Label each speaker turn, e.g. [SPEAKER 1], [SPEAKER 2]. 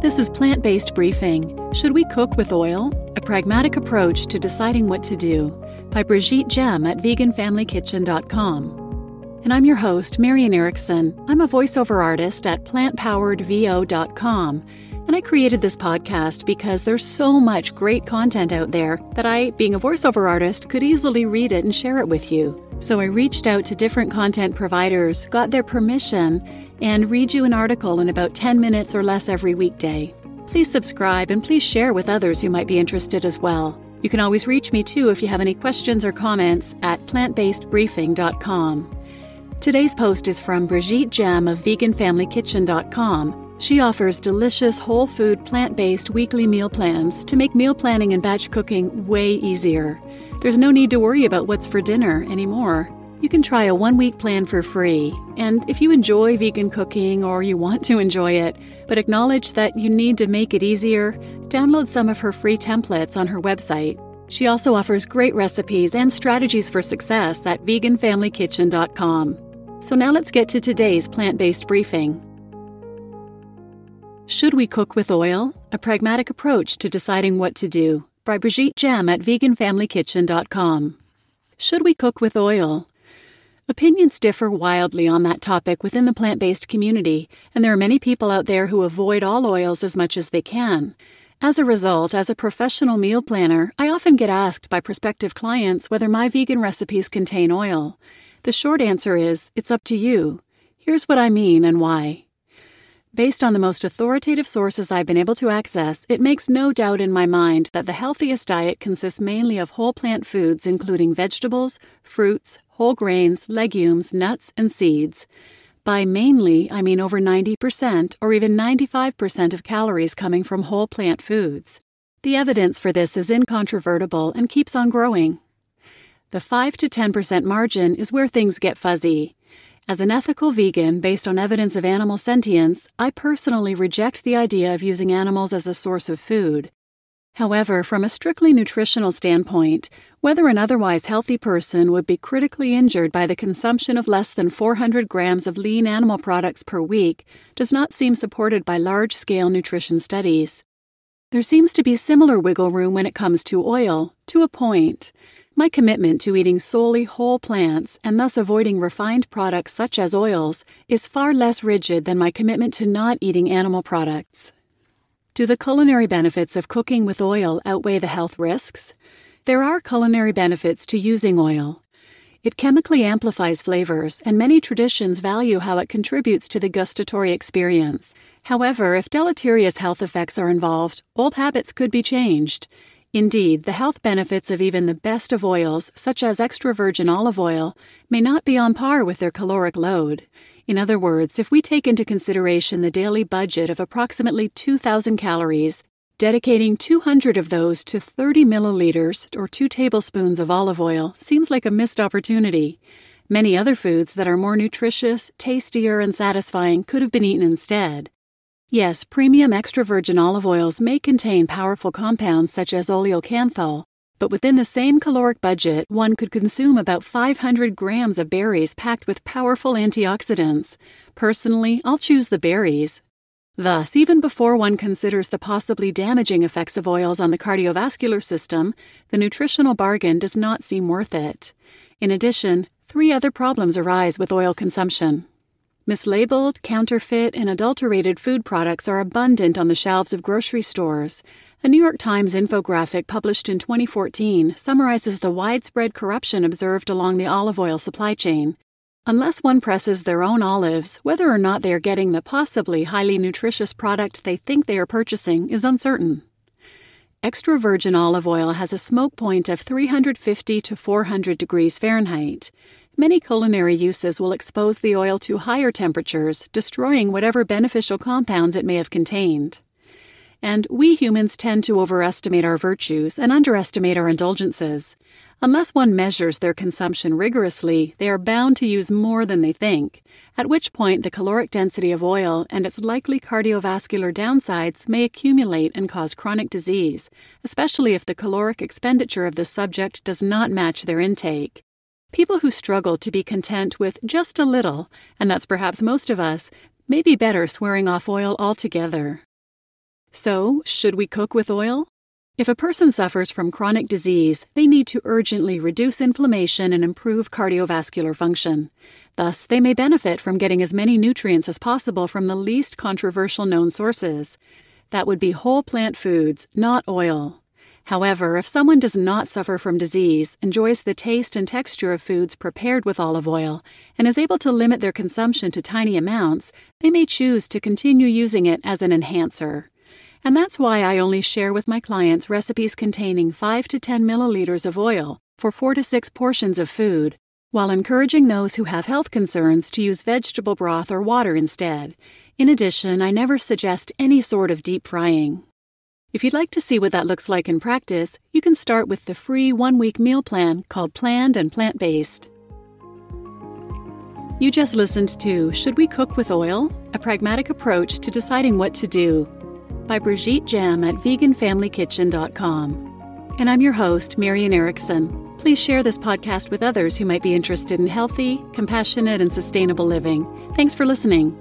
[SPEAKER 1] This is Plant Based Briefing Should We Cook with Oil? A Pragmatic Approach to Deciding What to Do by Brigitte Gemme at veganfamilykitchen.com. And I'm your host, Marian Erickson. I'm a voiceover artist at plantpoweredvo.com. And I created this podcast because there's so much great content out there that I, being a voiceover artist, could easily read it and share it with you. So I reached out to different content providers, got their permission, and read you an article in about 10 minutes or less every weekday. Please subscribe and please share with others who might be interested as well. You can always reach me too if you have any questions or comments at plantbasedbriefing.com. Today's post is from Brigitte Gemme of veganfamilykitchen.com. She offers delicious whole food plant based weekly meal plans to make meal planning and batch cooking way easier. There's no need to worry about what's for dinner anymore. You can try a one week plan for free. And if you enjoy vegan cooking or you want to enjoy it, but acknowledge that you need to make it easier, download some of her free templates on her website. She also offers great recipes and strategies for success at veganfamilykitchen.com. So now let's get to today's plant based briefing. Should we cook with oil? A pragmatic approach to deciding what to do by Brigitte Gemme at veganfamilykitchen.com. Should we cook with oil? Opinions differ wildly on that topic within the plant based community, and there are many people out there who avoid all oils as much as they can. As a result, as a professional meal planner, I often get asked by prospective clients whether my vegan recipes contain oil. The short answer is it's up to you. Here's what I mean and why. Based on the most authoritative sources I've been able to access, it makes no doubt in my mind that the healthiest diet consists mainly of whole plant foods, including vegetables, fruits, whole grains, legumes, nuts, and seeds. By mainly, I mean over 90% or even 95% of calories coming from whole plant foods. The evidence for this is incontrovertible and keeps on growing. The 5 to 10% margin is where things get fuzzy. As an ethical vegan based on evidence of animal sentience, I personally reject the idea of using animals as a source of food. However, from a strictly nutritional standpoint, whether an otherwise healthy person would be critically injured by the consumption of less than 400 grams of lean animal products per week does not seem supported by large scale nutrition studies. There seems to be similar wiggle room when it comes to oil, to a point. My commitment to eating solely whole plants and thus avoiding refined products such as oils is far less rigid than my commitment to not eating animal products. Do the culinary benefits of cooking with oil outweigh the health risks? There are culinary benefits to using oil. It chemically amplifies flavors, and many traditions value how it contributes to the gustatory experience. However, if deleterious health effects are involved, old habits could be changed. Indeed, the health benefits of even the best of oils, such as extra virgin olive oil, may not be on par with their caloric load. In other words, if we take into consideration the daily budget of approximately 2,000 calories, dedicating 200 of those to 30 milliliters or 2 tablespoons of olive oil seems like a missed opportunity. Many other foods that are more nutritious, tastier, and satisfying could have been eaten instead. Yes, premium extra virgin olive oils may contain powerful compounds such as oleocanthal, but within the same caloric budget, one could consume about 500 grams of berries packed with powerful antioxidants. Personally, I'll choose the berries. Thus, even before one considers the possibly damaging effects of oils on the cardiovascular system, the nutritional bargain does not seem worth it. In addition, three other problems arise with oil consumption. Mislabeled, counterfeit, and adulterated food products are abundant on the shelves of grocery stores. A New York Times infographic published in 2014 summarizes the widespread corruption observed along the olive oil supply chain. Unless one presses their own olives, whether or not they are getting the possibly highly nutritious product they think they are purchasing is uncertain. Extra virgin olive oil has a smoke point of 350 to 400 degrees Fahrenheit. Many culinary uses will expose the oil to higher temperatures, destroying whatever beneficial compounds it may have contained. And we humans tend to overestimate our virtues and underestimate our indulgences. Unless one measures their consumption rigorously, they are bound to use more than they think, at which point the caloric density of oil and its likely cardiovascular downsides may accumulate and cause chronic disease, especially if the caloric expenditure of the subject does not match their intake. People who struggle to be content with just a little, and that's perhaps most of us, may be better swearing off oil altogether. So, should we cook with oil? If a person suffers from chronic disease, they need to urgently reduce inflammation and improve cardiovascular function. Thus, they may benefit from getting as many nutrients as possible from the least controversial known sources. That would be whole plant foods, not oil. However, if someone does not suffer from disease, enjoys the taste and texture of foods prepared with olive oil, and is able to limit their consumption to tiny amounts, they may choose to continue using it as an enhancer. And that's why I only share with my clients recipes containing 5 to 10 milliliters of oil for 4 to 6 portions of food, while encouraging those who have health concerns to use vegetable broth or water instead. In addition, I never suggest any sort of deep frying. If you'd like to see what that looks like in practice, you can start with the free one week meal plan called Planned and Plant Based. You just listened to Should We Cook with Oil? A Pragmatic Approach to Deciding What to Do by Brigitte Gemme at veganfamilykitchen.com. And I'm your host, Marian Erickson. Please share this podcast with others who might be interested in healthy, compassionate, and sustainable living. Thanks for listening.